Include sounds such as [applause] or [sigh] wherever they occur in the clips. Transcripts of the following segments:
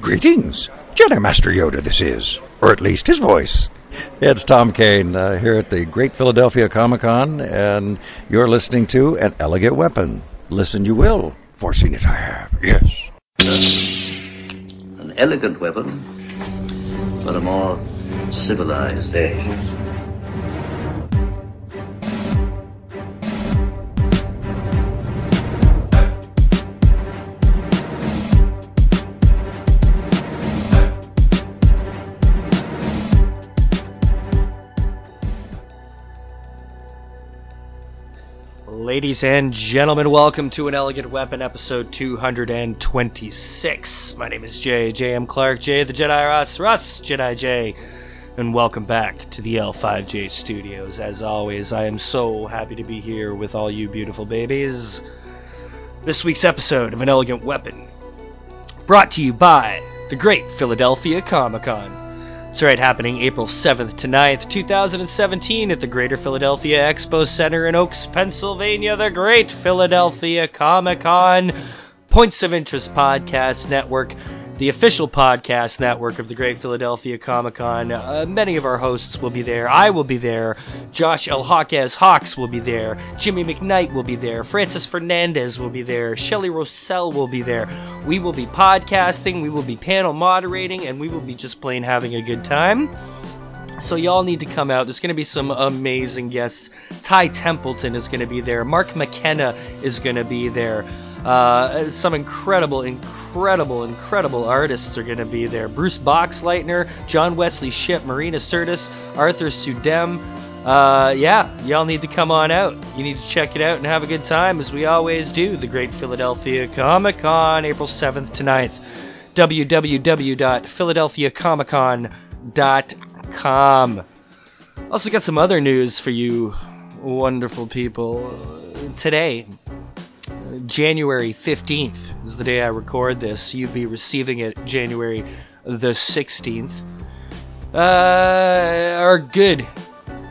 Greetings. Jedi Master Yoda, this is. Or at least his voice. It's Tom Kane uh, here at the Great Philadelphia Comic Con, and you're listening to An Elegant Weapon. Listen, you will, for seen it I have, yes. An elegant weapon for a more civilized age. Ladies and gentlemen, welcome to an Elegant Weapon episode 226. My name is Jay, J.M. Clark, J, the Jedi Russ, Russ, Jedi J, and welcome back to the L5J studios. As always, I am so happy to be here with all you beautiful babies. This week's episode of An Elegant Weapon, brought to you by the Great Philadelphia Comic Con. That's right, happening April 7th to 9th, 2017 at the Greater Philadelphia Expo Center in Oaks, Pennsylvania, the Great Philadelphia Comic Con Points of Interest Podcast Network, the official podcast network of the Great Philadelphia Comic Con. Uh, many of our hosts will be there. I will be there. Josh L. Hawkes Hawks will be there. Jimmy McKnight will be there. Francis Fernandez will be there. Shelly Rossell will be there. We will be podcasting. We will be panel moderating, and we will be just plain having a good time. So y'all need to come out. There's going to be some amazing guests. Ty Templeton is going to be there. Mark McKenna is going to be there. Uh, some incredible, incredible, incredible artists are going to be there. Bruce Boxleitner, John Wesley Shipp, Marina Sirtis, Arthur Suydam. Uh, yeah, y'all need to come on out. You need to check it out and have a good time, as we always do. The Great Philadelphia Comic Con, April 7th to 9th. www.philadelphiacomicon.com. Also, got some other news for you, wonderful people. Today, January 15th is the day I record this. You'd be receiving it January the 16th. Uh, our good,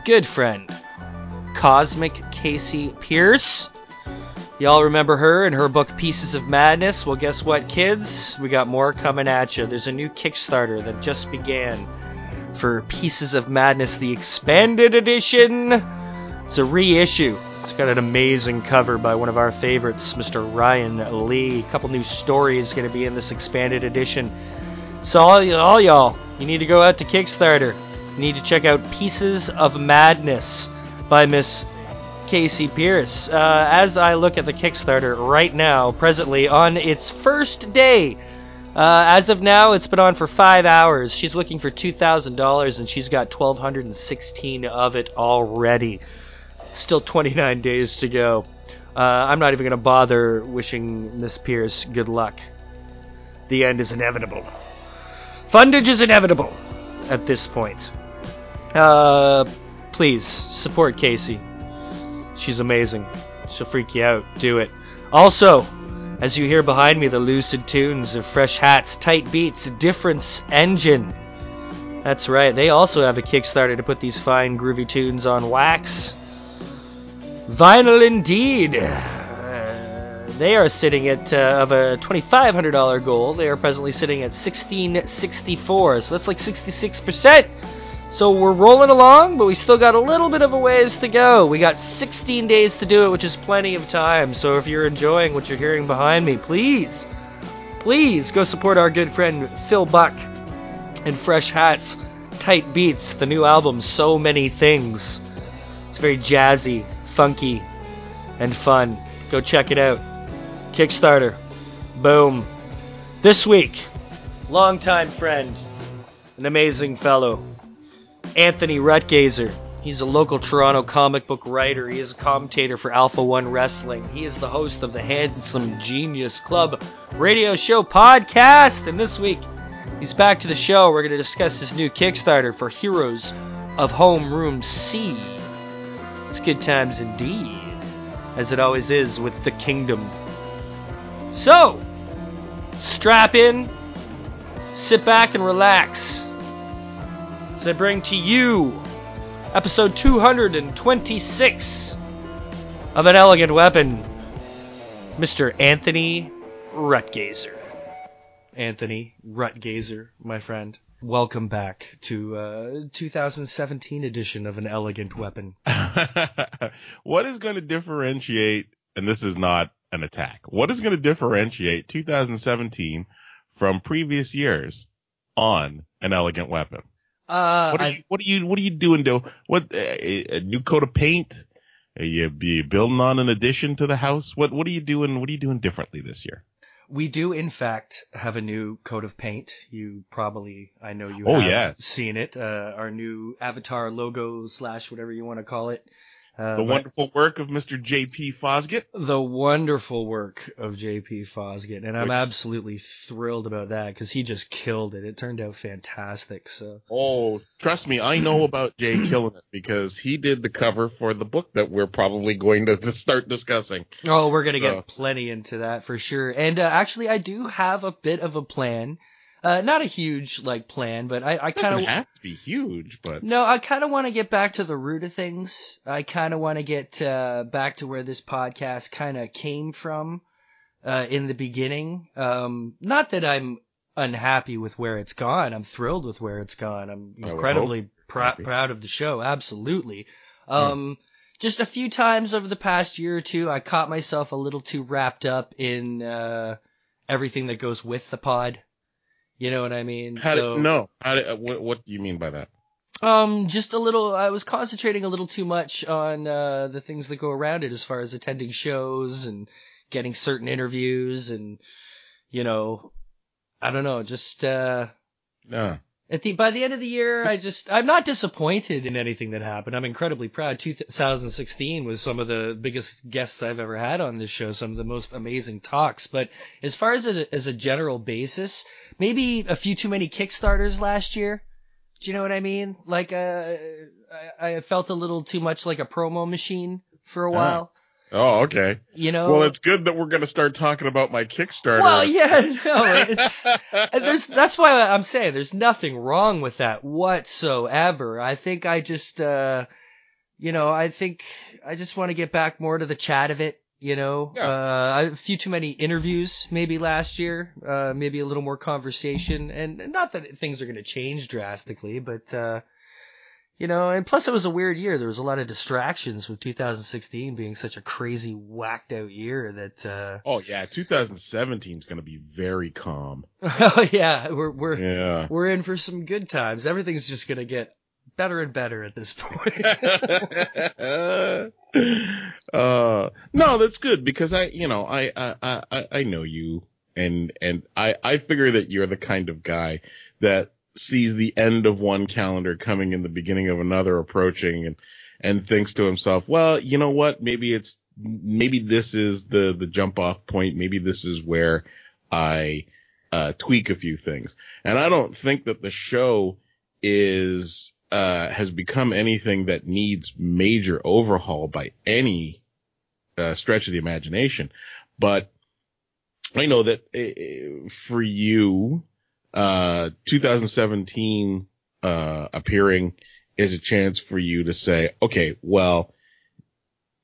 good friend, Cosmic Casey Pierce. Y'all remember her and her book Pieces of Madness? Well, guess what, kids? We got more coming at you. There's a new Kickstarter that just began for Pieces of Madness, the expanded edition. It's a reissue. It's got an amazing cover by one of our favorites, Mr. Ryan Lee. A couple new stories going to be in this expanded edition. So, all, all y'all, you need to go out to Kickstarter. You need to check out Pieces of Madness by Miss Casey Pierce. Uh, as I look at the Kickstarter right now, presently on its first day, uh, as of now, it's been on for five hours. She's looking for $2,000 and she's got 1,216 of it already. Still 29 days to go. Uh, I'm not even going to bother wishing Miss Pierce good luck. The end is inevitable. Fundage is inevitable at this point. Uh, please support Casey. She's amazing. She'll freak you out. Do it. Also, as you hear behind me, the lucid tunes of fresh hats, tight beats, difference engine. That's right. They also have a Kickstarter to put these fine groovy tunes on wax. Vinyl indeed. Uh, they are sitting at uh, of a twenty-five hundred dollar goal. They are presently sitting at sixteen sixty-four. So that's like sixty-six percent. So we're rolling along, but we still got a little bit of a ways to go. We got 16 days to do it, which is plenty of time. So if you're enjoying what you're hearing behind me, please, please go support our good friend Phil Buck and Fresh Hats, Tight Beats, the new album, So Many Things. It's very jazzy, funky, and fun. Go check it out. Kickstarter. Boom. This week, longtime friend, an amazing fellow, Anthony Ruttgaizer. He's a local Toronto comic book writer. He is a commentator for Alpha One Wrestling. He is the host of the Handsome Genius Club radio show podcast. And this week, he's back to the show. We're going to discuss his new Kickstarter for Heroes of Homeroom C. It's good times indeed, as it always is with the kingdom. So, strap in, sit back, and relax as I bring to you episode 226 of An Elegant Weapon, Mr. Anthony Ruttgaizer. Anthony Ruttgaizer, my friend. Welcome back to uh, 2017 edition of an elegant weapon. [laughs] what is going to differentiate, and this is not an attack, what is going to differentiate 2017 from previous years on an elegant weapon? Uh, What are, I- you, what are you What are you doing? To what a, a new coat of paint? Are you be building on an addition to the house? What What are you doing? What are you doing differently this year? We do, in fact, have a new coat of paint. You probably, I know you Oh, have yes. seen it. Uh, our new avatar logo slash whatever you want to call it. Uh, The wonderful work of Mr. J.P. Fosgitt. the wonderful work of JP Fosgitt, and I'm Which- absolutely thrilled about that because he just killed it. It turned out fantastic. So Oh, trust me, I know about Jay [clears throat] killing it because he did the cover for the book that we're probably going to, [laughs] to start discussing. Oh, we're gonna So- get plenty into that for sure. And uh, actually, I do have a bit of a plan. Uh, not a huge like plan, but I, I kind of have to be huge, but no, I kind of want to get back to the root of things. I kind of want to get uh, back to where this podcast kind of came from uh, in the beginning. Um, not that I'm unhappy with where it's gone. I'm thrilled with where it's gone. I'm incredibly happy. proud of the show. Absolutely. Um, Just a few times over the past year or two, I caught myself a little too wrapped up in uh, everything that goes with the pod. You know what I mean? how so, do, no, how do, uh, what, what do you mean by that? um, just a little. I was concentrating a little too much on uh, the things that go around it, as far as attending shows and getting certain interviews, and you know, I don't know. Just uh, No. At the by the end of the year, I just I'm not disappointed in anything that happened. I'm incredibly proud. 2016 was some of the biggest guests I've ever had on this show. Some of the most amazing talks. But as far as a, as a general basis, maybe a few too many Kickstarters last year. Do you know what I mean? Like, uh, I, I felt a little too much like a promo machine for a Ah. while. Oh, okay. You know? Well, it's good that we're going to start talking about my Kickstarter. Well, yeah, no, [laughs] it's there's that's why I'm saying there's nothing wrong with that whatsoever. I think I just uh you know, I think I just want to get back more to the chat of it, you know. Yeah. Uh a few too many interviews maybe last year, uh maybe a little more conversation and not that things are going to change drastically, but uh you know, and plus it was a weird year. There was a lot of distractions with 2016 being such a crazy whacked out year that uh oh, yeah. 2017 is going to be very calm. [laughs] Oh yeah, we're we're Yeah. we're in for some good times. Everything's just gonna get better and better at this point. [laughs] uh, no, that's good because I, you know, I, I, I, I know you and, and I, I figure that you're the kind of guy that sees the end of one calendar coming and the beginning of another approaching and, and thinks to himself, well, you know what? Maybe it's, maybe this is the, the jump off point. Maybe this is where I, uh, tweak a few things. And I don't think that the show is, uh, has become anything that needs major overhaul by any, uh, stretch of the imagination. But I know that uh, for you, uh, 2017, uh, appearing is a chance for you to say, okay, well,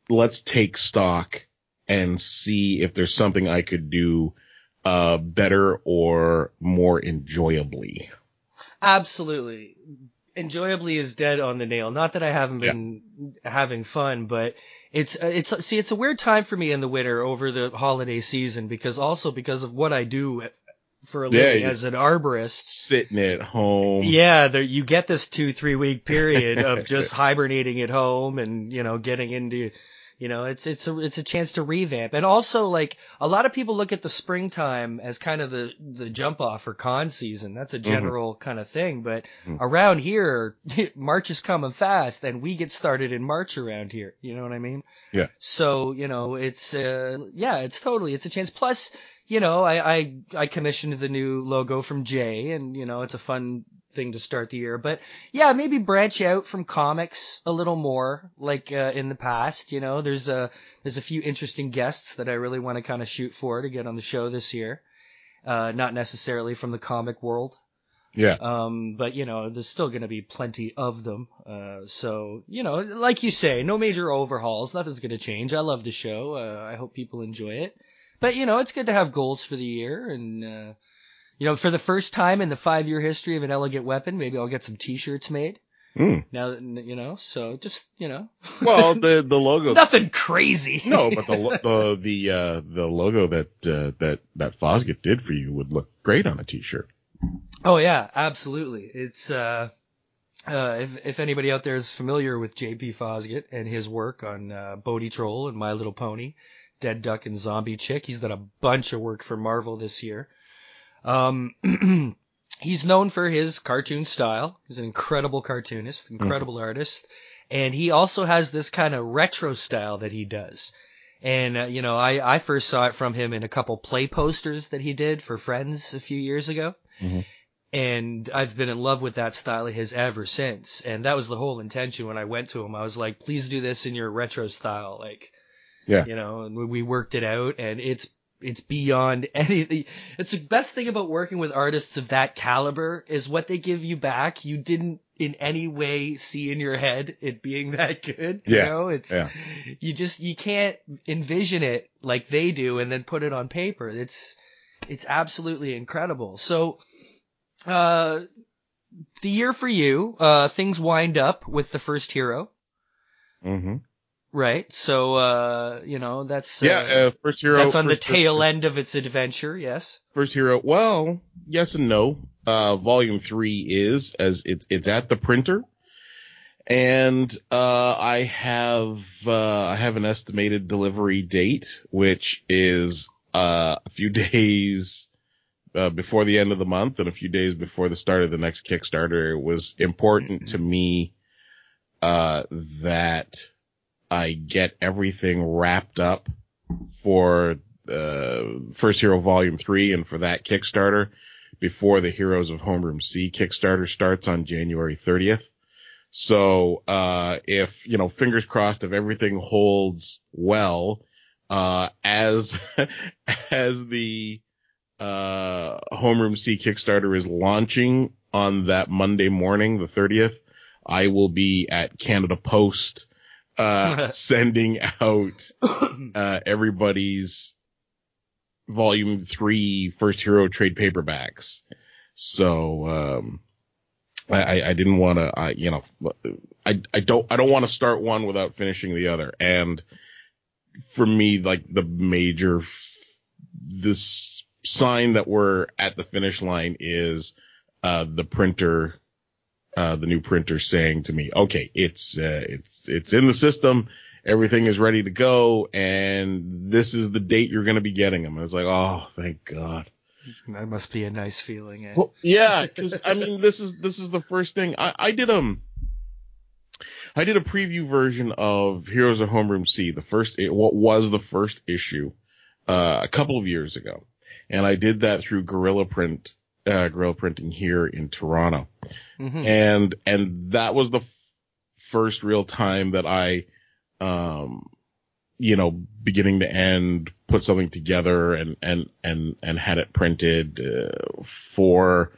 let's take stock and see if there's something I could do, uh, better or more enjoyably. Absolutely. Enjoyably is dead on the nail. Not that I haven't been having fun, but it's it's see it's a weird time for me in the winter over the holiday season because also because of what I do for a living you- as an arborist. Sitting at home. Yeah, there, you get this two, three week period of [laughs] just hibernating at home and, you know, getting into, you know, it's, it's a, it's a chance to revamp. And also, like, a lot of people look at the springtime as kind of the, the jump off for con season. That's a general kind of thing. But Mhm. around here, [laughs] March is coming fast and we get started in March around here. You know what I mean? Yeah. So, you know, it's, uh, yeah, it's totally, it's a chance. Plus, you know, I, I, I commissioned the new logo from Jay and, you know, it's a fun thing to start the year. But yeah, maybe branch out from comics a little more, like, uh, in the past, you know, there's a, there's a few interesting guests that I really want to kind of shoot for to get on the show this year. Uh, not necessarily from the comic world. Yeah. Um, but you know, there's still going to be plenty of them. Uh, so you know, like you say, no major overhauls. Nothing's going to change. I love the show. Uh, I hope people enjoy it. But you know, it's good to have goals for the year, and uh, You know, for the first time in the five year history of an elegant weapon, maybe I'll get some T-shirts made. Mm. Now that you know, so just you know, [laughs] Well, the the logo. nothing crazy. no, [laughs] but the the the uh, the logo that uh, that that Fosgitt did for you would look great on a T-shirt. Oh yeah, absolutely. It's uh, uh, if if anybody out there is familiar with J.P. Fosgitt and his work on uh, Bodie Troll and My Little Pony, Dead Duck and Zombie Chick, he's done a bunch of work for Marvel this year. Um, [clears throat] he's known for his cartoon style. He's an incredible cartoonist, incredible artist, and he also has this kind of retro style that he does. And uh, you know, I I first saw it from him in a couple play posters that he did for Friends a few years ago. Mhm. And I've been in love with that style of his ever since. And that was the whole intention when I went to him. I was like, please do this in your retro style. Like, Yeah. you know, and we- we worked it out and it's, it's beyond [laughs] anything. It's the best thing about working with artists of that caliber is what they give you back. You didn't in any way see in your head it being [laughs] that good. You Yeah, know, it's, yeah. you just, you can't envision it like they do and then put it on paper. It's, it's absolutely incredible. So, uh, the year for you, uh, things wind up with the first hero, Mm-hmm. Right? So, uh, you know, that's, uh, Yeah, uh, first hero. that's on the tail first- end of its adventure. Yes. First hero. Well, yes and no. Uh, volume three is as it, it's at the printer, and uh, I have uh, I have an estimated delivery date, which is uh, a few [laughs] days uh, before the end of the month and a few days before the start of the next Kickstarter. It was important to me uh, that I get everything wrapped up for uh, First Hero Volume 3 and for that Kickstarter before the Heroes of Homeroom C Kickstarter starts on January 30th. So, uh, if, you know, fingers crossed, if everything holds well, uh, as, [laughs] as the, uh, Homeroom C Kickstarter is launching on that Monday morning, the 30th, I will be at Canada Post, uh, [laughs] sending out, [laughs] uh, everybody's volume three first hero trade paperbacks. So, um, I, I- didn't want to, I, you know, I, I don't, I don't want to start one without finishing the other. And for me, like the major, f- this sign that we're at the finish line is, uh, the printer, uh, the new printer saying to me, okay, it's, uh, it's, it's in the system. Everything is ready to go. And this is the date you're going to be getting them. I was like, oh, thank God. That must be a nice feeling. Eh? Well, yeah, because I mean, this is this is the first thing I, I did. Um, I did a preview version of Heroes of Homeroom C, the first what was the first issue, uh, a couple of years ago, and I did that through Gorilla Print, uh, Gorilla Printing here in Toronto, Mhm. and and that was the f- first real time that I, um, you know, beginning to end, put something together and and and and had it printed uh, for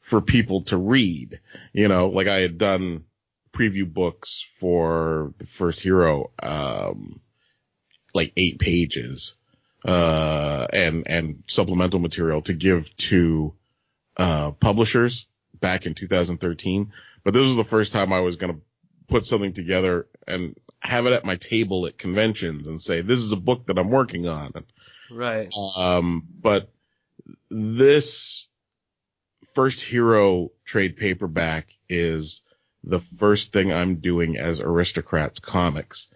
for people to read. You know, like I had done preview books for the first hero, um, like eight pages, uh, and and supplemental material to give to uh, publishers back in 2013. But this was the first time I was going to put something together and have it at my table at conventions and say, this is a book that I'm working on. Right. Um, but this first hero trade paperback is the first thing I'm doing as Aristocrats Comics.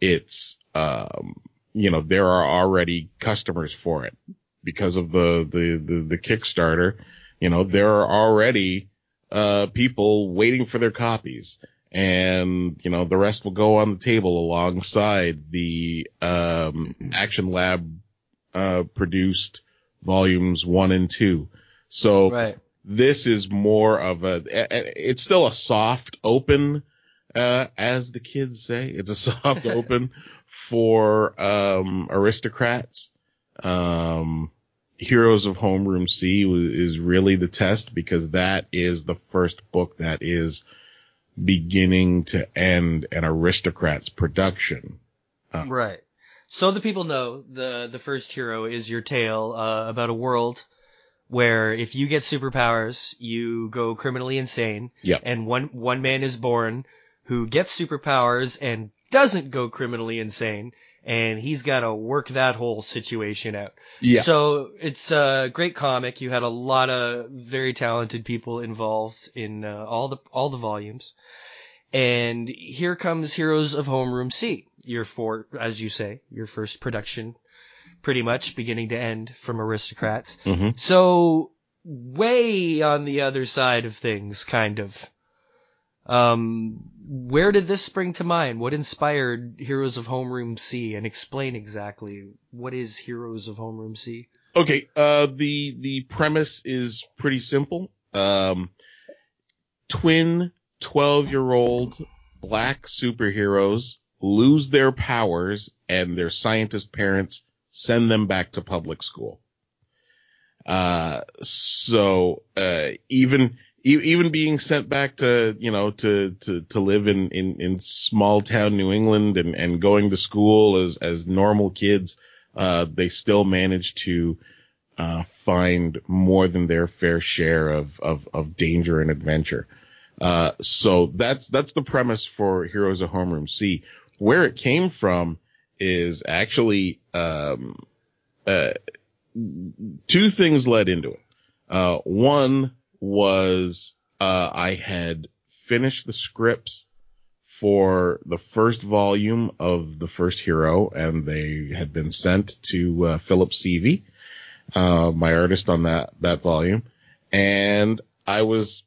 It's, um, you know, there are already customers for it because of the, the, the, the Kickstarter. You know, there are already, uh, people waiting for their copies and, you know, the rest will go on the table alongside the, um, Action Lab, uh, produced volumes one and two. So, Right. this is more of a, it's still a soft open, uh, as the kids say. It's a [laughs] soft open [laughs] for, um, aristocrats. Um, Heroes of Homeroom C is really the test because that is the first book that is beginning to end an aristocrats production. Uh, Right. So the people know the the first hero is your tale uh, about a world where if you get superpowers, you go criminally insane. Yep. And one one man is born who gets superpowers and doesn't go criminally insane, and he's got to work that whole situation out. Yeah. So it's a great comic. You had a lot of very talented people involved in uh, all the all the volumes. And here comes Heroes of Homeroom C, your four, as you say, your first production pretty much beginning to end from Aristocrats. hmm So way on the other side of things, kind of. Um, where did this spring to mind? What inspired Heroes of Homeroom C? And explain exactly what is Heroes of Homeroom C? Okay. Uh, the the premise is pretty simple. Um, twin twelve year old black superheroes lose their powers, and their scientist parents send them back to public school. Uh, so uh, even even being sent back to you know to to to live in in in small town New England and and going to school as as normal kids, uh, they still manage to uh, find more than their fair share of of of danger and adventure. Uh, so that's that's the premise for Heroes of Homeroom C. Where it came from is actually um, uh, two things led into it. Uh, one was uh, I had finished the scripts for the first volume of the first hero, and they had been sent to uh, Philip Seavey, uh, my artist on that that volume, and I was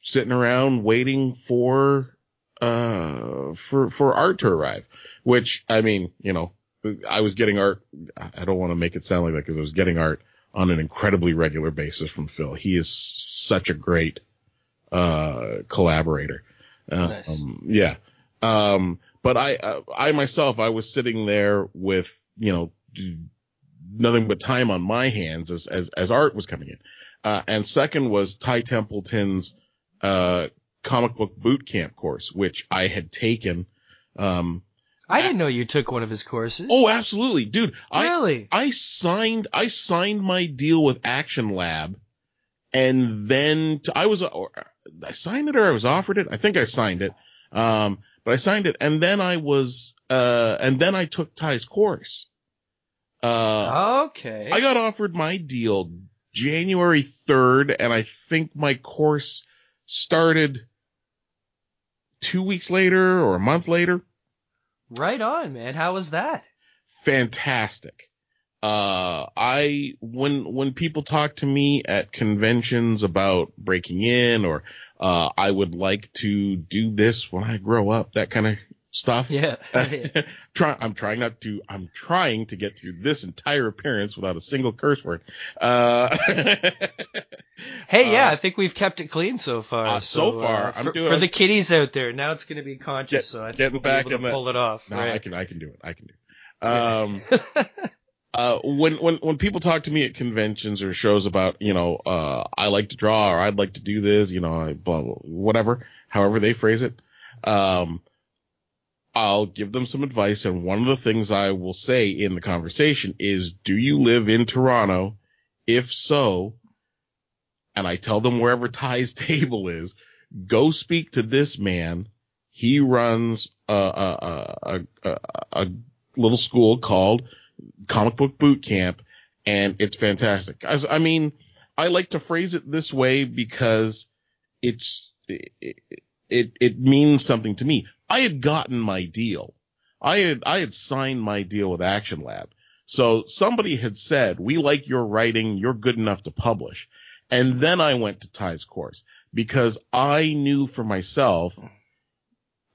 sitting around waiting for uh for for art to arrive, which I mean, you know, I was getting art. I don't want to make it sound like that because I was getting art on an incredibly regular basis from Phil. He is such a great uh collaborator. Uh, Nice. um, yeah. Um, but I, uh, I myself, I was sitting there with, you know, nothing but time on my hands as, as, as art was coming in. Uh, and second was Ty Templeton's, uh, comic book boot camp course, which I had taken. Um, I didn't know you took one of his courses. oh, absolutely, dude. I, really? I signed I signed my deal with Action Lab, and then t- I was or, I signed it or I was offered it. I think I signed it, um, but I signed it, and then I was uh, and then I took Ty's course. Uh, okay. I got offered my deal January third, and I think my course started two weeks later or a month later right on, man. How was that? fantastic. Uh, I, when, when people talk to me at conventions about breaking in or, uh, I would like to do this when I grow up, that kind of stuff. [laughs] [laughs] Yeah. Try, I'm trying not to, I'm trying to get through this entire appearance without a single curse word. Uh, [laughs] Hey, yeah, Uh, I think we've kept it clean so far. uh, so far, uh, I'm for, doing- for the kiddies out there, now it's going to be conscious. Get- so I think getting we'll back be able to the- pull it off. no, right? I can, I can do it. I can do it. Um, uh, when, when, when people talk to me at conventions or shows about, you know, uh, I like to draw or I'd like to do this, you know, I- blah, blah, whatever, however they phrase it, um, I'll give them some advice. And one of the things I will say in the conversation is, do you live in Toronto? If so, and I tell them wherever Ty's [laughs] table is, go speak to this man. He runs a, a, a, a, little school called Comic Book Boot Camp, and it's fantastic. As, I mean, I like to phrase it this way because it's, it, it, it means something to me. I had gotten my deal. I had, I had signed my deal with Action Lab. So somebody had said, we like your writing. You're good enough to publish. And then I went to Ty's course because I knew for myself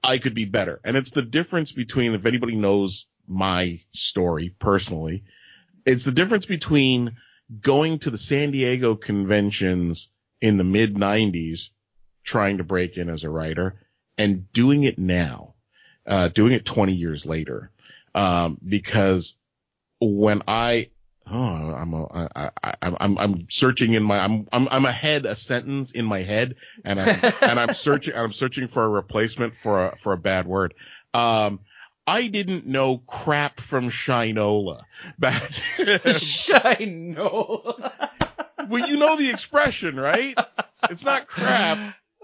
I could be better. And it's the difference between, if anybody knows my story personally, it's the difference between going to the San Diego conventions in the mid nineties, trying to break in as a writer and doing it now, uh, doing it 20 years later. Um, because when I, oh, I'm, a, I, I, I'm, I'm I'm searching in my, I'm, I'm, I'm ahead a sentence in my head and I'm, [laughs] and I'm searching, I'm searching for a replacement for a, for a bad word. Um, I didn't know crap from Shinola [laughs] back. Shinola. well, you know the expression, right? It's not crap.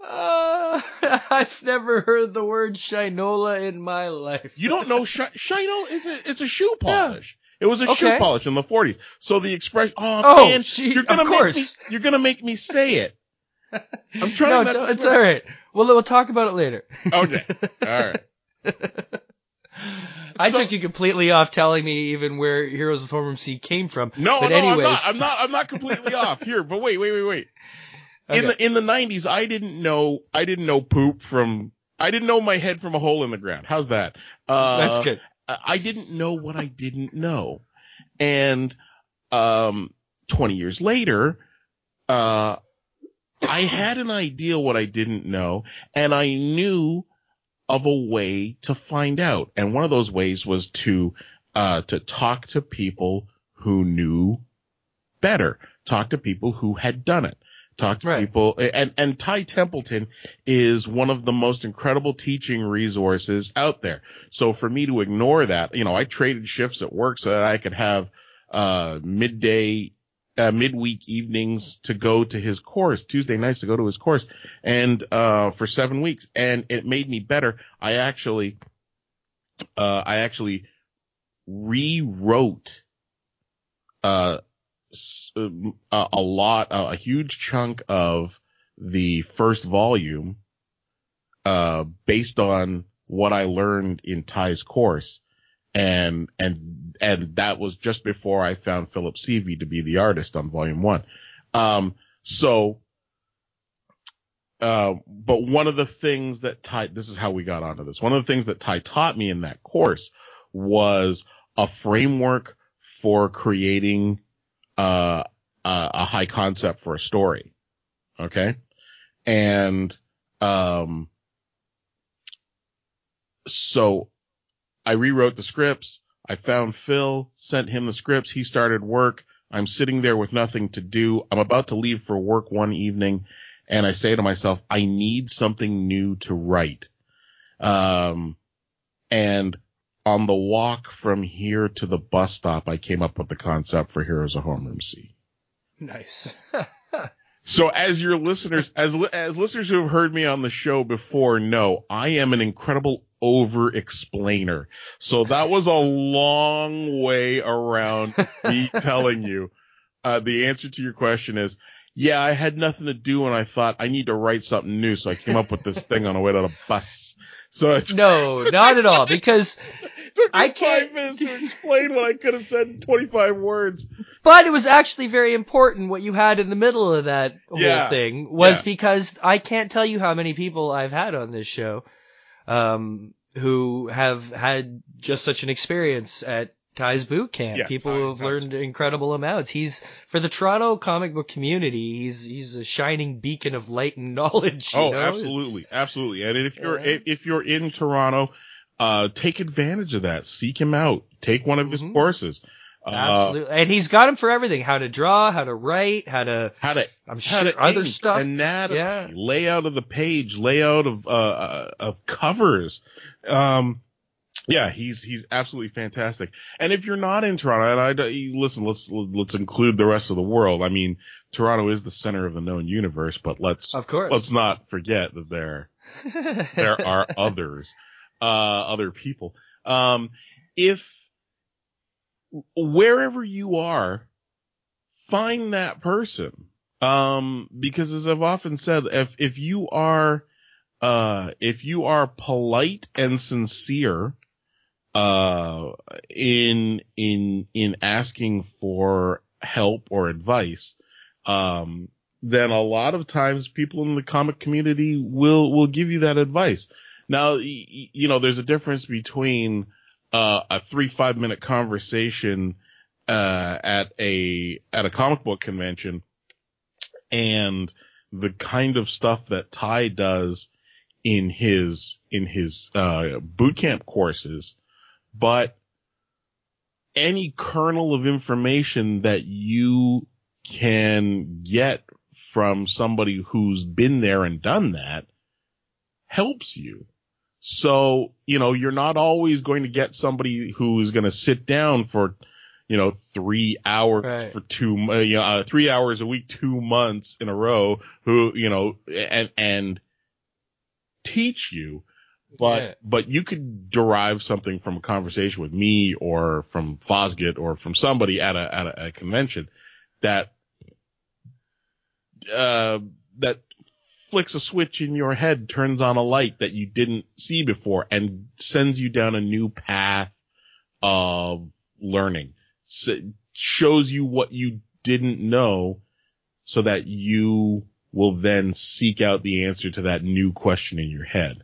Uh, [laughs] I've never heard the word shinola in my life. You don't know shi- [laughs] shino is a it's a shoe polish. It was a shoe polish in the 40s. So the expression, oh, Oh, man, she- you're gonna of make course. me, [laughs] you're gonna make me say it. I'm trying no, not don't- to. it's swear. all right. Well, we'll talk about it later. Okay, all right. I So- took you completely off telling me even where Heroes of Homeroom C came from. No, but no, anyways, I'm not. I'm not. I'm not completely off here. But wait, wait, wait, wait. In the in the 90s, I didn't know. I didn't know poop from. I didn't know my head from a hole in the ground. How's that? Uh, that's good. I I didn't know what I didn't know. And, um, 20 years later, uh, I had an idea what I didn't know and I knew of a way to find out. And one of those ways was to, uh, to talk to people who knew better, talk to people who had done it. Talk to Right. people and, and Ty Templeton is one of the most incredible teaching resources out there. So for me to ignore that, you know, I traded shifts at work so that I could have, uh, midday, uh, midweek evenings to go to his course, Tuesday nights to go to his course and, uh, for seven weeks and it made me better. I actually, uh, I actually rewrote, uh, a, a lot, a, a huge chunk of the first volume, uh, based on what I learned in Ty's course. And, and, and that was just before I found Philip Seavey to be the artist on volume one. Um, so, uh, but one of the things that Ty, this is how we got onto this. One of the things that Ty taught me in that course was a framework for creating, uh, a, a high concept for a story. Okay. And, um, so I rewrote the scripts. I found Phil, sent him the scripts. He started work. I'm sitting there with nothing to do. I'm about to leave for work one evening and I say to myself, I need something new to write. Um, and on the walk from here to the bus stop, I came up with the concept for Heroes of Homeroom C. Nice. [laughs] So as your listeners, as, as listeners who have heard me on the show before know, I am an incredible over explainer. So that was a long way around me [laughs] telling you, uh, the answer to your question is, yeah, I had nothing to do and I thought I need to write something new. So I came up with this thing on the way to the bus. So no, [laughs] not at all. Because, took me I five can't- minutes to [laughs] explain what I could have said in 25 words. but it was actually very important what you had in the middle of that whole Yeah. thing was Yeah. because I can't tell you how many people I've had on this show, um, who have had just such an experience at Ty's boot camp. Yeah, people Ty- who have Ty's- learned incredible amounts. He's for the Toronto comic book community. He's he's a shining beacon of light and [laughs] knowledge. Oh, know? It's- absolutely, absolutely. And if you're if you're in Toronto, uh, take advantage of that. Seek him out. Take one of his Mhm. courses. Uh, Absolutely, and he's got him for everything: how to draw, how to write, how to. how to I'm how sure to other stuff. anatomy, Yeah. layout of the page, layout of uh, uh of covers. Um, yeah, he's he's absolutely fantastic. And if you're not in Toronto, and I listen, let's let's include the rest of the world. I mean, Toronto is the center of the known universe, but let's Of course. let's not forget that there there are [laughs] others, uh, other people. Um, if wherever you are, find that person. Um, because as I've often said, if, if you are, uh, if you are polite and sincere, uh, in, in, in asking for help or advice, um, then a lot of times people in the comic community will, will give you that advice. Now, you know, there's a difference between, uh, a three, five minute conversation, uh, at a, at a comic book convention and the kind of stuff that Ty does in his, in his, uh, boot camp courses. But any kernel of information that you can get from somebody who's been there and done that helps you. So, you know, you're not always going to get somebody who is going to sit down for, you know, three hours Right. for two, mo- you know, uh, three hours a week, two months in a row who, you know, and, and teach you. But, Yeah. but you could derive something from a conversation with me or from Fosgitt or from somebody at a, at a, at a convention that, uh, that flicks a switch in your head, turns on a light that you didn't see before and sends you down a new path of learning. S shows you what you didn't know so that you will then seek out the answer to that new question in your head.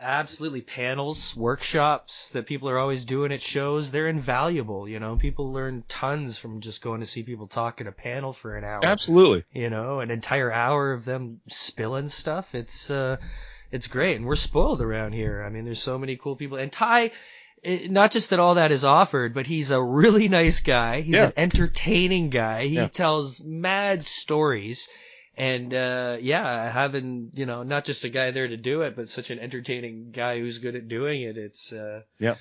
Absolutely. Panels, workshops that people are always doing at shows, they're invaluable. You know, people learn tons from just going to see people talk at a panel for an hour. Absolutely. You know, an entire hour of them spilling stuff. It's, uh, it's great. And we're spoiled around here. I mean, there's so many cool people. And Ty, eh, not just that all that is offered, but he's a really nice guy. He's Yeah. an entertaining guy. He Yeah. tells mad stories. And uh yeah, having, you know, not just a guy there to do it, but such an entertaining guy who's good at doing it. It's uh Yep.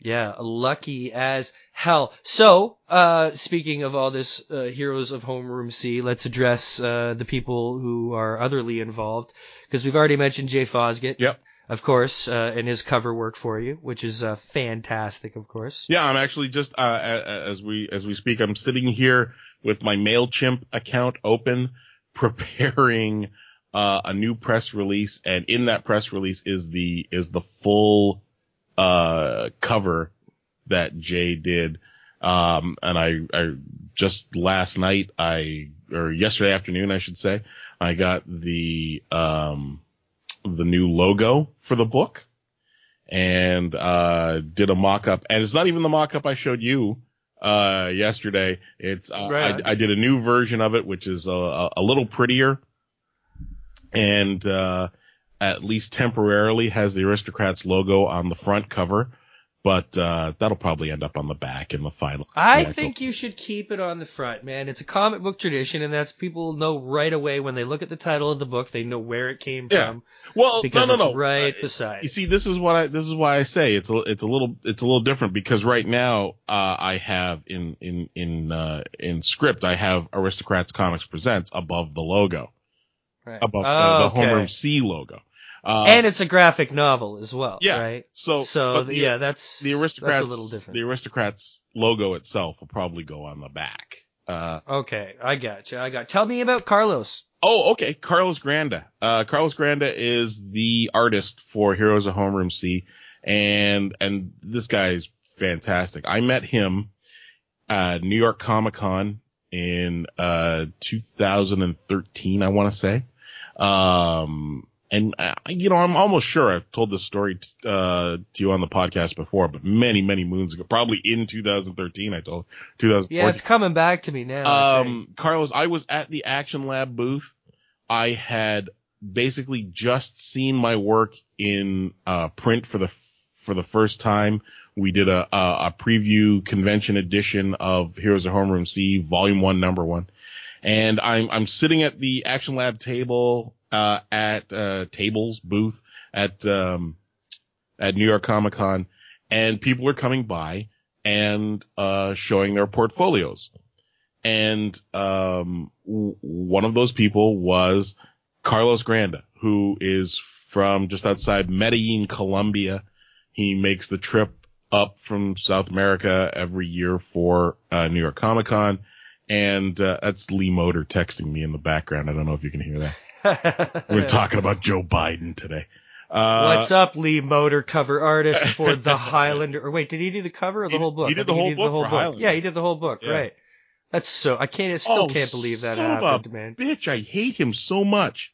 yeah, lucky as hell. So, uh speaking of all this uh, Heroes of Homeroom C, let's address uh the people who are otherly involved because we've already mentioned Jay Fosgitt. Yep. Of course, uh, and his cover work for you, which is uh, fantastic, of course. Yeah, I'm actually just, uh, as we, as we speak, I'm sitting here with my MailChimp account open, preparing, uh, a new press release. And in that press release is the, is the full, uh, cover that Jay did. Um, and I, I just last night, I, or yesterday afternoon, I should say, I got the, um, the new logo for the book and uh did a mock-up and it's not even the mock-up I showed you uh yesterday it's uh, Right. I, I did a new version of it which is a, a, a little prettier and uh at least temporarily has the aristocrats logo on the front cover but uh that'll probably end up on the back in the final I think you should keep it on the front, man. It's a comic book tradition, and that's people know right away when they look at the title of the book, they know where it came Yeah. from well because no no it's no right Uh, beside. You see, this is what I this is why I say it's a it's a little it's a little different because right now uh, I have in in in uh, in script I have Aristocrats Comics Presents above the logo right. above Oh, uh, the okay. Homeroom C logo. Uh, and it's a graphic novel as well, yeah, right? so so the, yeah, that's the Aristocrats That's a little different. the Aristocrats logo itself will probably go on the back. Uh, Okay, I got you. I got. Tell me about Carlos. Oh, okay. Carlos Granda. Uh, Carlos Granda is the artist for Heroes of Homeroom C, and and this guy is fantastic. I met him at New York Comic Con in uh 2013, I want to say. Um, and uh, you know, I'm almost sure I've told this story t- uh to you on the podcast before, but many many moons ago, probably in 2013, I told 2014. Yeah, it's coming back to me now. I. Um, Carlos, I was at the Action Lab booth. I had basically just seen my work in uh, print for the for the first time. We did a, a a preview convention edition of Heroes of Homeroom C, Volume One, Number One, and I'm I'm sitting at the Action Lab table uh, at uh, tables booth at um, at New York Comic Con, and people are coming by and uh, showing their portfolios and um, w- one of those people was Carlos Granda, who is from just outside Medellin, Colombia. He makes the trip up from South America every year for uh, New York Comic Con, and uh, that's Lee Moder texting me in the background. I don't know if you can hear that. We're talking about Joe Biden today. Uh, What's up, Lee Moder, cover artist for the [laughs] Highlander? Or wait, did he do the cover or the He whole did- book? he did the whole book for Highlander. Yeah, he did the whole book. Yeah. Right. That's so. I can't. I still Oh, can't believe that son of a happened, man. bitch, I hate him so much.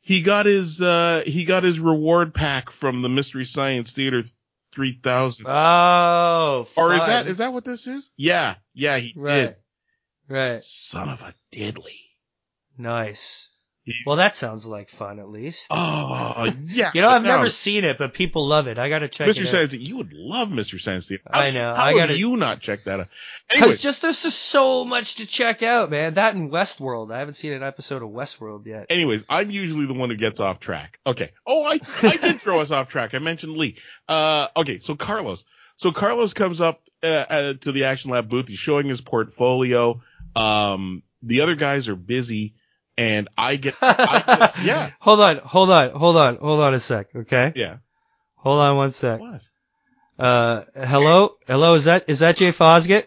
he got his uh he got his reward pack from the Mystery Science Theater 3000. Oh, or is that is that what this is? Yeah, yeah, he right? did. Right. Son of a diddly. Nice. Well, that sounds like fun, at least. Oh, [laughs] yeah. you know, I've never seen it, but people love it. I gotta check Mr. it out. Science You would love Mr. Science Theater. I know, How I gotta- you not check that out? Anyway, Because just there's just so much to check out, man. That and Westworld. I haven't seen an episode of Westworld yet. Anyways, I'm usually the one who gets off track. Okay. Oh, I I did throw us off track. I mentioned Lee. Uh, okay. So Carlos. so Carlos comes up uh, uh, to the Action Lab booth. He's showing his portfolio. Um, the other guys are busy, and I get, [laughs] I get yeah, Hold on, hold on, hold on, hold on a sec, okay? yeah. Hold on one sec. What? Uh, hello, hello, is that, is that Jay Fosgitt?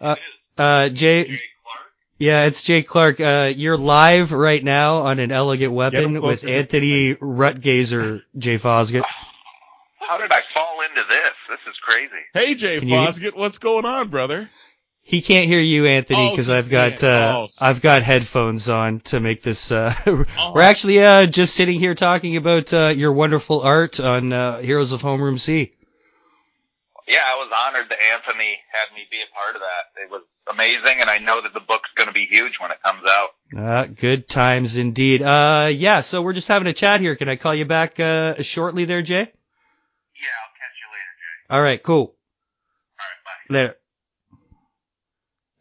Yeah, Uh, uh, Jay, Jay Clark. yeah, it's Jay Clark. Uh, you're live right now on an elegant weapon with Anthony Ruttgaizer, Jay Fosgitt. How did I fall into this? This is crazy. Hey, Jay Can you- what's going on, brother? He can't hear you, Anthony, Oh, because he I've got uh, Oh, I've got headphones on to make this. Uh, [laughs] Oh. we're actually uh, just sitting here talking about uh, your wonderful art on uh, Heroes of Homeroom C. Yeah, I was honored that Anthony had me be a part of that. It was amazing, and I know that the book's going to be huge when it comes out. Uh, good times indeed. Uh, yeah, so we're just having a chat here. Can I call you back uh, shortly, there, Jay? Yeah, I'll catch you later, Jay. All right, cool. All right, bye. There.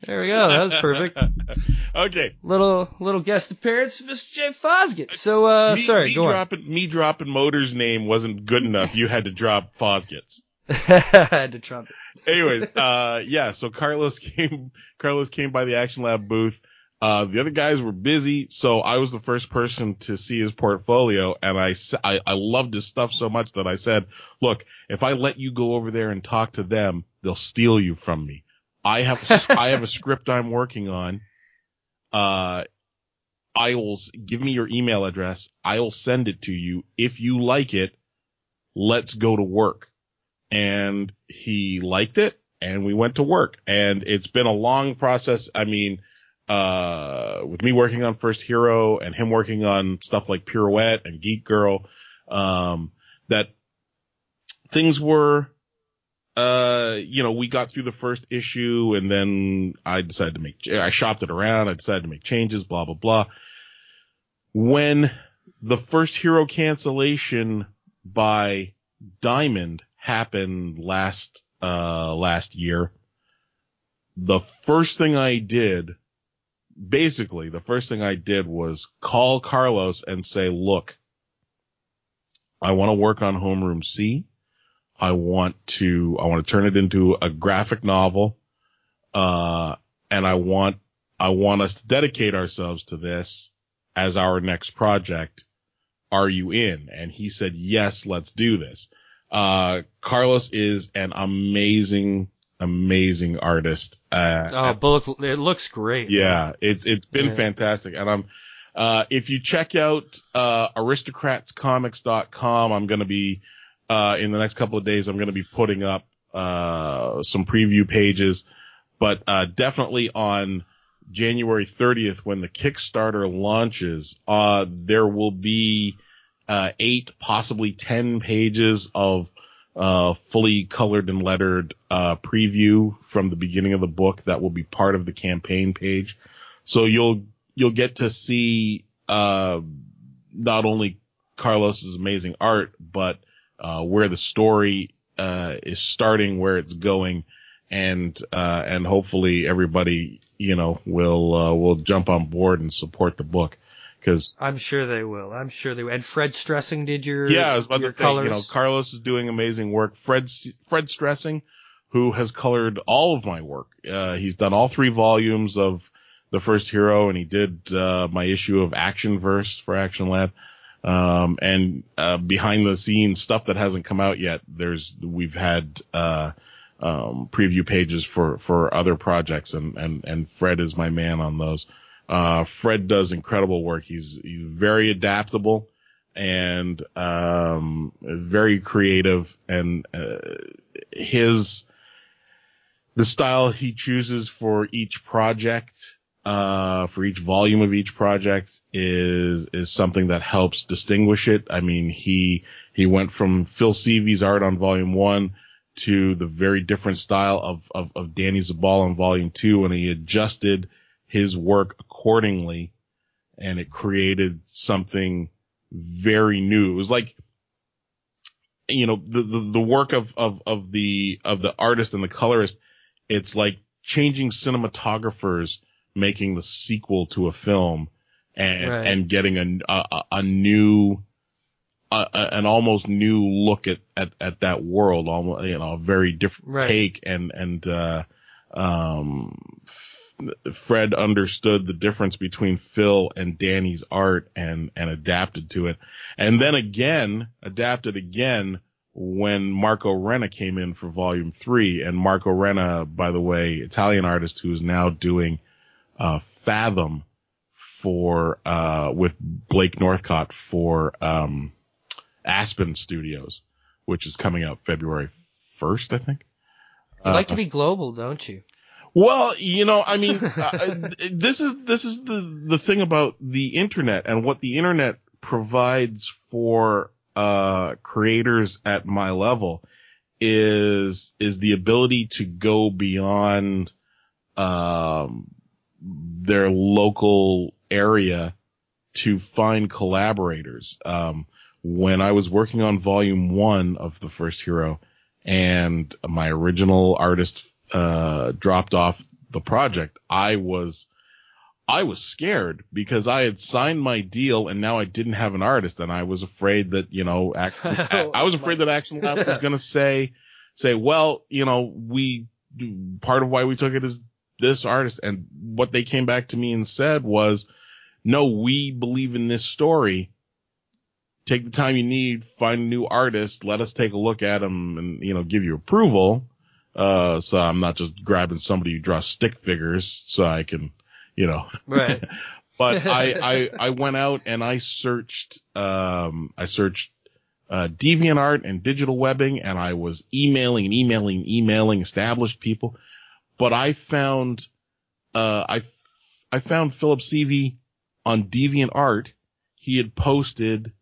There we go. That was perfect. [laughs] okay. little little guest appearance, Mr. Jay Fosgitt. So, uh, me, sorry, me go on. dropping, Me dropping Moder's name wasn't good enough. You had to drop Fosgitt's. [laughs] I had to trumpet. Anyways, [laughs] uh, yeah, so Carlos came, Carlos came by the Action Lab booth. Uh, the other guys were busy, so I was the first person to see his portfolio, and I I loved his stuff so much that I said, look, if I let you go over there and talk to them, they'll steal you from me. I have, I have a [laughs] script I'm working on. Uh, I will give me your email address. I will send it to you. If you like it, let's go to work. And he liked it and we went to work and it's been a long process. I mean, uh, with me working on First Hero and him working on stuff like Pirouette and Geek Girl, um, that things were, uh, you know, we got through the first issue and then I decided to make, I shopped it around. I decided to make changes, blah, blah, blah. When the first hero cancellation by Diamond happened last, uh, last year, the first thing I did, basically the first thing I did was call Carlos and say, look, I want to work on Homeroom C. I want to, I want to turn it into a graphic novel. Uh, and I want, I want us to dedicate ourselves to this as our next project. Are you in? And he said, yes, let's do this. Uh, Carlos is an amazing, amazing artist. Uh, Oh, bullet, it looks great. yeah, it's it's been Yeah. fantastic, and I'm uh, if you check out uh, aristocratscomics.com, I'm going to be uh, in the next couple of days. I'm going to be putting up uh, some preview pages, but uh, definitely on January 30th when the Kickstarter launches, uh, there will be uh, eight, possibly ten pages of uh, fully colored and lettered uh, preview from the beginning of the book that will be part of the campaign page. So you'll you'll get to see uh, not only Carlos's amazing art, but uh, where the story uh, is starting, where it's going, and uh, and hopefully everybody you know will uh, will jump on board and support the book because I'm sure they will. I'm sure they will. And Fred Stresing did your yeah, I was about to say, colors. you know, Carlos is doing amazing work. Fred, Fred Stresing, who has colored all of my work. Uh, he's done all three volumes of the first hero and he did, uh, my issue of Action Verse for Action Lab. Um, and, uh, behind the scenes stuff that hasn't come out yet. There's, we've had, uh, um, preview pages for, for other projects and, and, and Fred is my man on those. Uh, Fred does incredible work. He's, he's very adaptable and um, very creative and uh, his the style he chooses for each project uh, for each volume of each project is is something that helps distinguish it. I mean, he he went from Phil Seavey's art on volume one to the very different style of of, of Danny Zabal on volume two, and he adjusted his work accordingly, and it created something very new. It was like, you know, the, the, the work of, of, of the, of the artist and the colorist. It's like changing cinematographers making the sequel to a film and, Right. and getting a, a, a new, a, a, an almost new look at, at, at that world, almost, you know, a very different Right. take and, and, uh, um, F- Fred understood the difference between Phil and Danny's art and, and adapted to it. And then again, adapted again when Marco Renna came in for volume three. And Marco Renna, by the way, Italian artist who is now doing, uh, Fathom for, uh, with Blake Northcott for, um, Aspen Studios, which is coming out February 1st, I think. You like Uh, to be global, don't you? well, you know, I mean, [laughs] uh, this is this is the the thing about the internet and what the internet provides for uh creators at my level is is the ability to go beyond um their local area to find collaborators. Um when I was working on volume 1 of the first hero and my original artist uh, dropped off the project, I was, I was scared because I had signed my deal and now I didn't have an artist and I was afraid that, you know, Action, [laughs] I, I was afraid that Action Lab was [laughs] going to say, say, well, you know, we, part of why we took it is this artist. And what they came back to me and said was, no, we believe in this story. Take the time you need, find a new artist, let us take a look at them and, you know, give you approval. Uh, so I'm not just grabbing somebody who draws stick figures so I can, you know, Right. [laughs] but [laughs] I, I, I went out and I searched, um, I searched, uh, DeviantArt and digital webbing and I was emailing and emailing, and emailing established people, but I found, uh, I, I found Philip Seavey on Deviant Art. He had posted,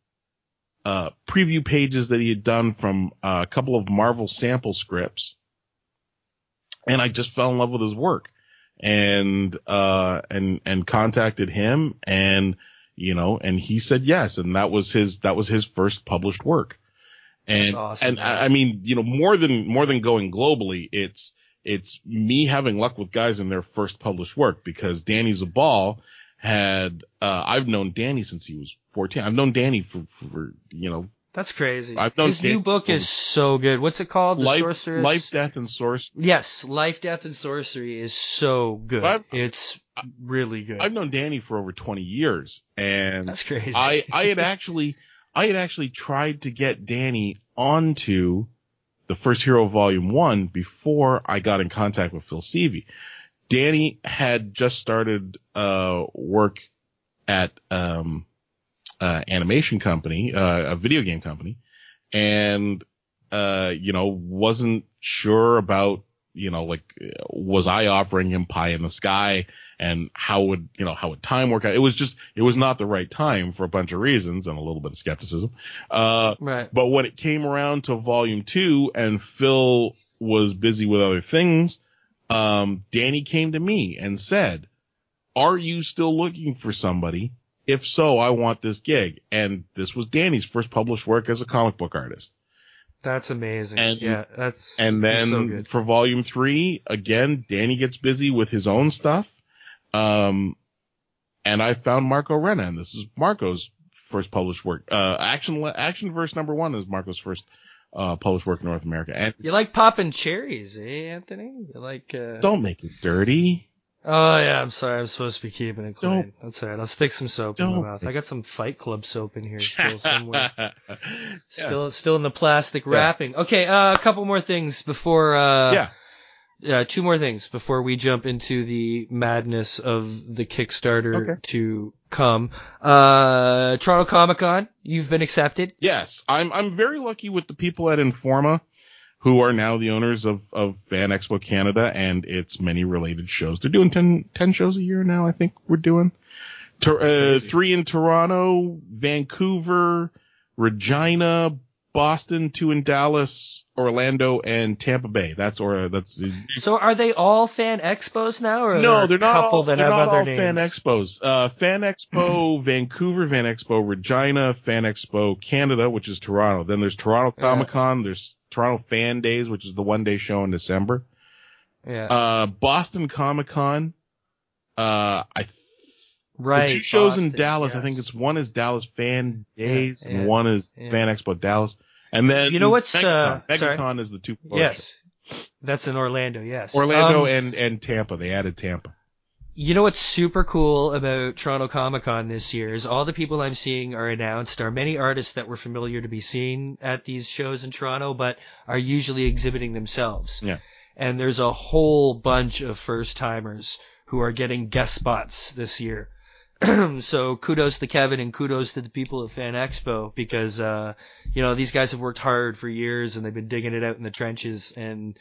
uh, preview pages that he had done from uh, a couple of Marvel sample scripts. And I just fell in love with his work and, uh, and, and contacted him and, you know, and he said yes. And that was his, that was his first published work. And, awesome, and. I, I mean, you know, more than, more than going globally, it's, it's me having luck with guys in their first published work because Danny Zabal had, uh, I've known Danny since he was 14. I've known Danny for, for, you know, That's crazy. I've known His new book is so good. What's it called? The life, Sorceress. life, death, and Sorcery. Yes, Life, Death, and Sorcery is so good. I've- it's really good. I've known Danny for over 20 years and That's crazy. I, I had actually, I had actually tried to get Danny onto the first hero volume one before I got in contact with Phil Seavey. Danny had just started, uh, work at, um, uh, animation company, uh, a video game company and, uh, you know, wasn't sure about, you know, like, was I offering him pie in the sky and how would, you know, how would time work out? It was just, it was not the right time for a bunch of reasons and a little bit of skepticism. Uh, right. but when it came around to volume two and Phil was busy with other things, um, Danny came to me and said, are you still looking for somebody? If so, I want this gig. And this was Danny's first published work as a comic book artist. That's amazing. And- yeah, that's And then so for volume three, again, Danny gets busy with his own stuff. Um, and I found Marco Renna, and this is Marco's first published work. Uh, Action, Action Verse number one is Marco's first, uh, published work in North America. And You like popping cherries, eh, Anthony? You like? Uh... don't make it dirty. Oh yeah, I'm sorry. I'm supposed to be keeping it clean. Don't- That's alright. I'll stick some soap in my mouth. I got some Fight Club soap in here still [laughs] somewhere. Still, still in the plastic Yeah. wrapping. Okay, uh, a couple more things before. Uh, yeah. uh, two more things before we jump into the madness of the Kickstarter Okay. to come. Uh, Toronto Comic Con, you've been accepted. Yes, I'm I'm very lucky with the people at Informa, who are now the owners of of Fan Expo Canada and its many related shows. They're doing 10, 10 shows a year now. I think we're doing uh, three in Toronto, Vancouver, Regina, Boston, two in Dallas, Orlando, and Tampa Bay. That's or that's So are they all fan expos now, or no, they're not all, that they're have not other all names? fan expos. Uh, fan expo [clears throat] Vancouver, Fan expo Regina, Fan expo Canada, which is Toronto. Then there's Toronto Comic Con. There's Toronto Fan Days, which is the one day show in December. Yeah. Uh, Boston Comic Con. Uh, I, th- Right. the two shows in Boston, Dallas, I think it's one is Dallas Fan Days yeah, and one is yeah. Fan Expo Dallas. And then You know what's, uh, MegaCon, sorry. MegaCon is the two Yes. That's in Orlando, yes. Orlando Um, and and Tampa. They added Tampa. You know what's super cool about Toronto Comic Con this year is all the people I'm seeing are announced are many artists that were familiar to be seen at these shows in Toronto, but are usually exhibiting themselves. Yeah. And there's a whole bunch of first timers who are getting guest spots this year. [clears throat] so kudos to Kevin and kudos to the people at Fan Expo because, uh, you know, these guys have worked hard for years and they've been digging it out in the trenches and,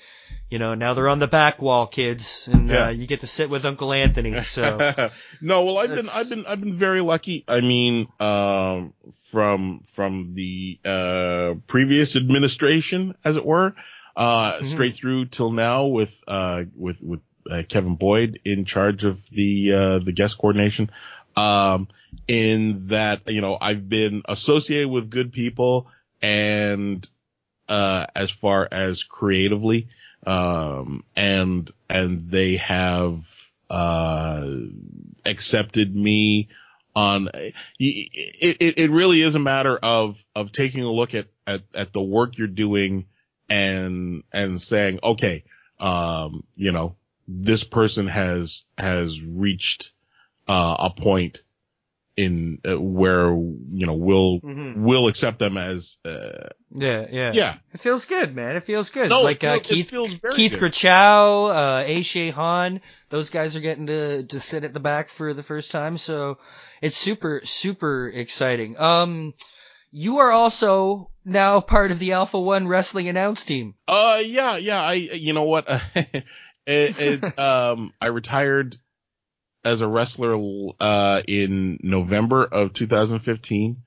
you know, now they're on the back wall, kids, and, Yeah. uh, you get to sit with Uncle Anthony. So, [laughs] no, well, I've been, I've been, I've been very lucky. I mean, um, from, from the, uh, previous administration, as it were, uh, Mhm. straight through till now with, uh, with, with, uh, Kevin Boyd in charge of the, uh, the guest coordination. Um, in that, you know, I've been associated with good people and, uh, as far as creatively, um, and, and they have, uh, accepted me on, it, it, it really is a matter of, of taking a look at, at, at the work you're doing and, and saying, okay, um, you know, this person has, has reached, uh, a point in uh, where, you know, we'll, Mhm. we'll accept them as, uh, yeah, yeah. yeah. It feels good, man. It feels good. No, like, uh, Keith, feels very Keith good. Krachow, uh, Aisha Han, those guys are getting to, to sit at the back for the first time. So it's super, super exciting. Um, you are also now [laughs] part of the Alpha One Wrestling announce team. Uh, yeah, yeah. I, you know what? [laughs] it, it, [laughs] um, I retired as a wrestler, uh, in November of 2015.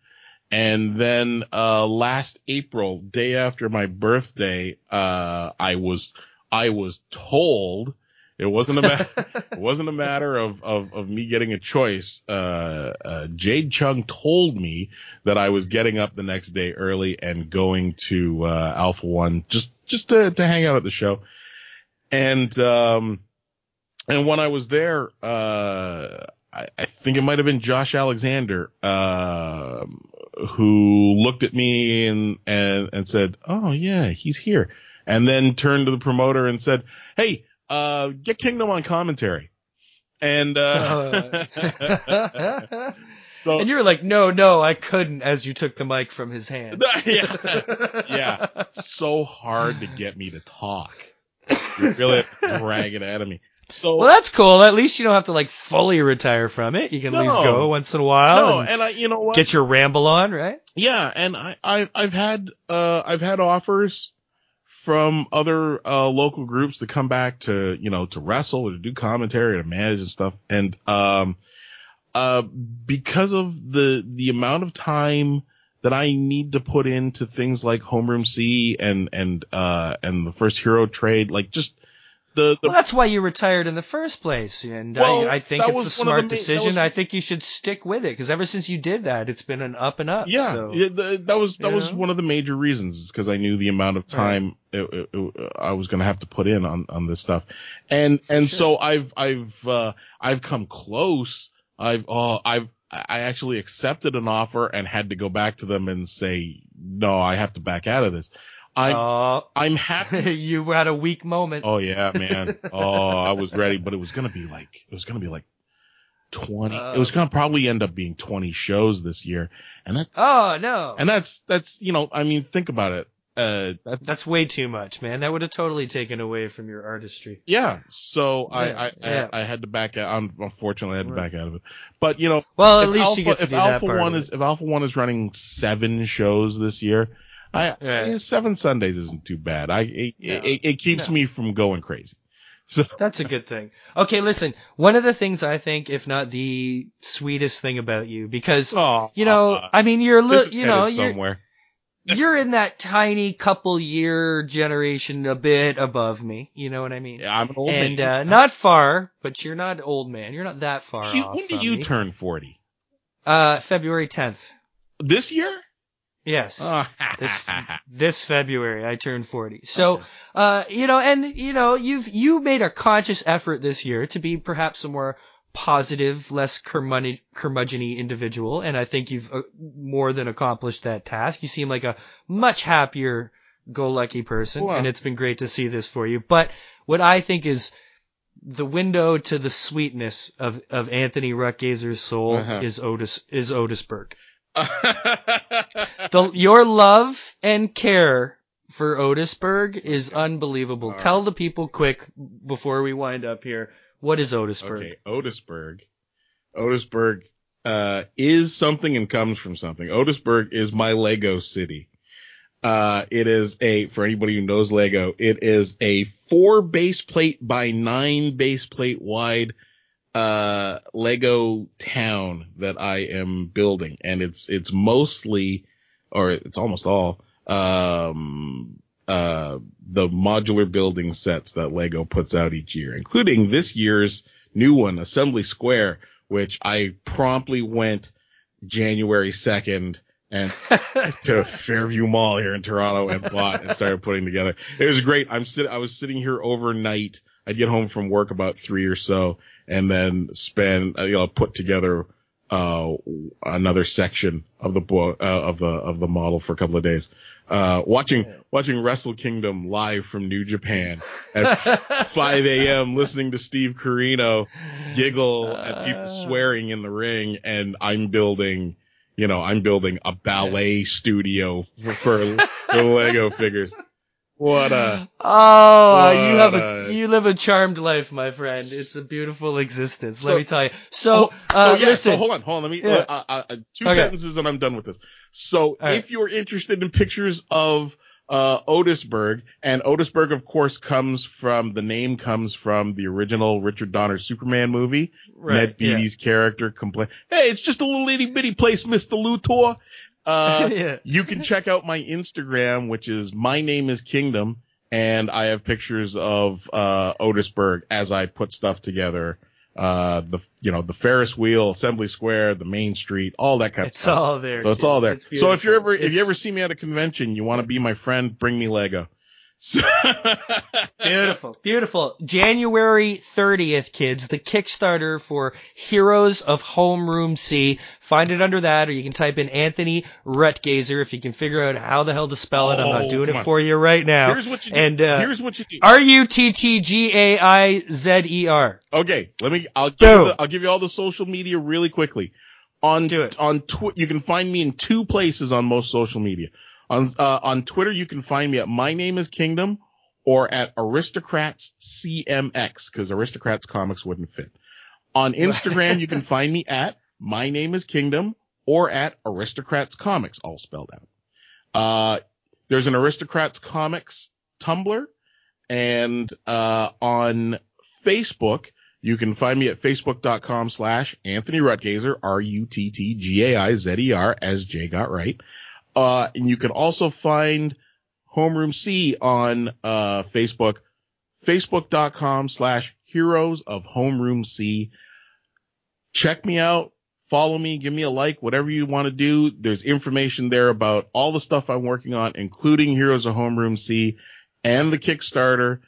And then, uh, last April, day after my birthday, uh, I was, I was told it wasn't a matter, [laughs] it wasn't a matter of, of, of me getting a choice. Uh, uh, Jade Chung told me that I was getting up the next day early and going to, uh, Alpha One just, just to, to hang out at the show. And, um, and when I was there, uh, I, I think it might have been Josh Alexander, um, who looked at me and, and, and said, Oh yeah, he's here. And then turned to the promoter and said, Hey, uh, get Kingdom on commentary. And, uh, [laughs] [laughs] so, and you were like, no, no, I couldn't as you took the mic from his hand. [laughs] yeah, yeah, so hard to get me to talk. You really have to drag it out of me. So, Well, that's cool. At least you don't have to like fully retire from it. You can at least go once in a while no, and and I, you know what? get your ramble on, right? Yeah, and I, I I've had uh I've had offers from other uh local groups to come back to you know to wrestle or to do commentary or to manage and stuff, and um uh because of the the amount of time that I need to put into things like Homeroom C and and uh and the first hero trade, like just the the Well, that's why you retired in the first place, and Well, I, I think it's a was one of the smart main- decision. was- I think you should stick with it because ever since you did that, it's been an up and up. Yeah, so. yeah the, that was that was know? one of the major reasons because I knew the amount of time it, it- it- I was going to have to put in on on this stuff, and and sure. so I've I've uh, I've come close. I've oh I've I actually accepted an offer and had to go back to them and say no, I have to back out of this. I'm Oh, [laughs] I'm happy. you had a weak moment. Oh yeah, man. Oh, I was ready, but it was gonna be like it was gonna be like twenty. Oh. it was gonna probably end up being twenty shows this year, and that's Oh no, and that's, that's, you know, I mean, think about it. Uh, that's, that's way too much, man. That would have totally taken away from your artistry. yeah. So I, Yeah, I, yeah. I, I had to back out. un- Unfortunately, I had to back out of it. But, you know, Well, at least Alpha, you get to if do Alpha that part One is, if Alpha One is running seven shows this year, I, Yeah. Seven Sundays isn't too bad. I, it, No. it, it keeps No. me from going crazy. So, [laughs] That's a good thing. Okay, listen. One of the things I think, if not the sweetest thing about you, because oh, you know, uh, I mean, you're a little, you know, you're somewhere. [laughs] you're in that tiny couple year generation, a bit above me. You know what I mean? Yeah, I'm an old and man. uh, not far, but you're not old man. You're not that far You- off. when do you me. turn 40? Uh, February 10th. This year? Yes. [laughs] Oh, this this February I turned 40. So, uh, you know, and you know, you've you made a conscious effort this year to be perhaps a more positive, less curmudgeon- curmudgeony individual, and I think you've uh, more than accomplished that task. You seem like a much happier go lucky person, Well- and it's been great to see this for you. But what I think is the window to the sweetness of, of Anthony Ruttgaizer's soul Uh-huh. is Otis is Otisburg. [laughs] The, your love and care for Otisburg is unbelievable. Tell the people quick before we wind up here. What is Otisburg? Okay, Otisburg. Otisburg uh, is something and comes from something. Otisburg is my Lego city. Uh, it is a, for anybody who knows Lego, it is a four base plate by nine base plate wide, uh, Lego town that I am building. And it's, it's mostly, or it's almost all, um, uh, the modular building sets that Lego puts out each year, including this year's new one, Assembly Square, which I promptly went January 2nd and [laughs] to Fairview Mall here in Toronto and bought and started putting together. It was great. I'm sit, I was sitting here overnight. I'd get home from work about three or so and then spend, uh, you know, put together, uh, another section of the book, uh, of the, of the model for a couple of days. Uh, watching, watching Wrestle Kingdom live from New Japan at [laughs] 5 a.m. listening to Steve Corino giggle at people swearing in the ring and I'm building, you know, I'm building a ballet studio for, for, [laughs] for Lego figures. What a, Oh, uh, you have a a- you live a charmed life, my friend. It's a beautiful existence. So- let me tell you. So, uh, so yeah, listen. so hold on, hold on. Let me, Yeah. uh, uh, uh, two Okay. sentences and I'm done with this. So right. if you're interested in pictures of, uh, Otisburg, and Otisburg, of course, comes from, the name comes from the original Richard Donner Superman movie. right, Ned yeah. Beatty's character complain, hey, it's just a little itty bitty place, Mr. Luthor. Uh, [laughs] yeah. you can check out my Instagram, which is my name is Kingdom, and I have pictures of uh Otisburg as I put stuff together. Uh, the you know the Ferris wheel, Assembly Square, the Main Street, all that kind of It's stuff. all there. so it's all there. It's so if you're ever if you ever see me at a convention, you want to be my friend, bring me Lego. [laughs] Beautiful, beautiful. January 30th, kids, the Kickstarter for Heroes of Homeroom C. Find it under that, or you can type in Anthony Ruttgaizer if you can figure out how the hell to spell it. I'm not Oh, doing it on. for you right now. here's what you do. And, uh, here's what you do. R U T T G A I Z E R. Okay, let me. I'll give you the, I'll give you all the social media really quickly. On Do it. on tw- you can find me in two places on most social media. On uh, on Twitter, you can find me at my name is Kingdom or at Aristocrats CMX because Aristocrats comics wouldn't fit. On Instagram, you can [laughs] find me at my name is Kingdom or at Aristocrats Comics, all spelled out. Uh, there's an Aristocrats Comics Tumblr and uh, on Facebook, you can find me at facebook.com slash Anthony Ruttgaizer, R-U-T-T-G-A-I-Z-E-R, as Jay got right. Uh, and you can also find Homeroom C on, uh, Facebook, facebook.com slash heroes of Homeroom C. Check me out. Follow me, give me a like, whatever you want to do. There's information there about all the stuff I'm working on, including Heroes of Homeroom C and the Kickstarter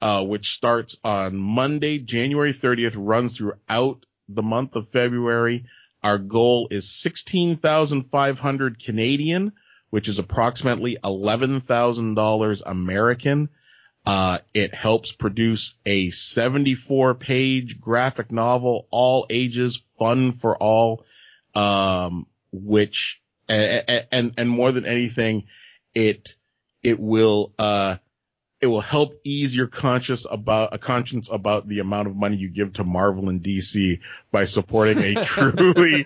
uh, which starts on Monday, January 30th, runs throughout the month of February. Our goal is 16,500 Canadian, which is approximately $11,000 American. Uh, it helps produce a 74 page graphic novel, all ages, fun for all, um, which, and, and, and more than anything, it, it will, uh, it will help ease your conscience about a conscience about the amount of money you give to Marvel and DC by supporting a [laughs] truly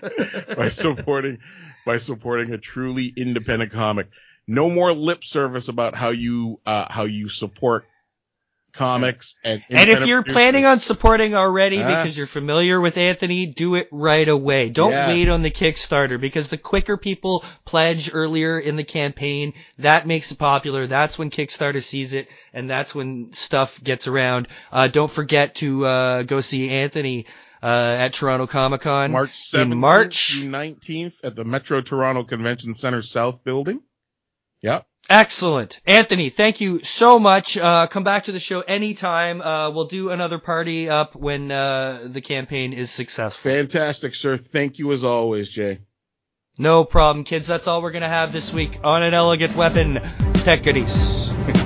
by supporting by supporting a truly independent comic. No more lip service about how you uh how you support comics and And if you're producers. planning on supporting already because you're familiar with Anthony, do it right away. Don't Yes. wait on the Kickstarter because the quicker people pledge earlier in the campaign, that makes it popular. That's when Kickstarter sees it and that's when stuff gets around. Uh, don't forget to, uh, go see Anthony, uh, at Toronto Comic Con. March 17th in March. 19th at the Metro Toronto Convention Center South building. Yep. Excellent. Anthony, thank you so much. Uh, come back to the show anytime. Uh, we'll do another party up when uh, the campaign is successful. Fantastic, sir. Thank you as always, Jay. No problem, kids. That's all we're going to have this week on An Elegant Weapon. Tech goodies. [laughs]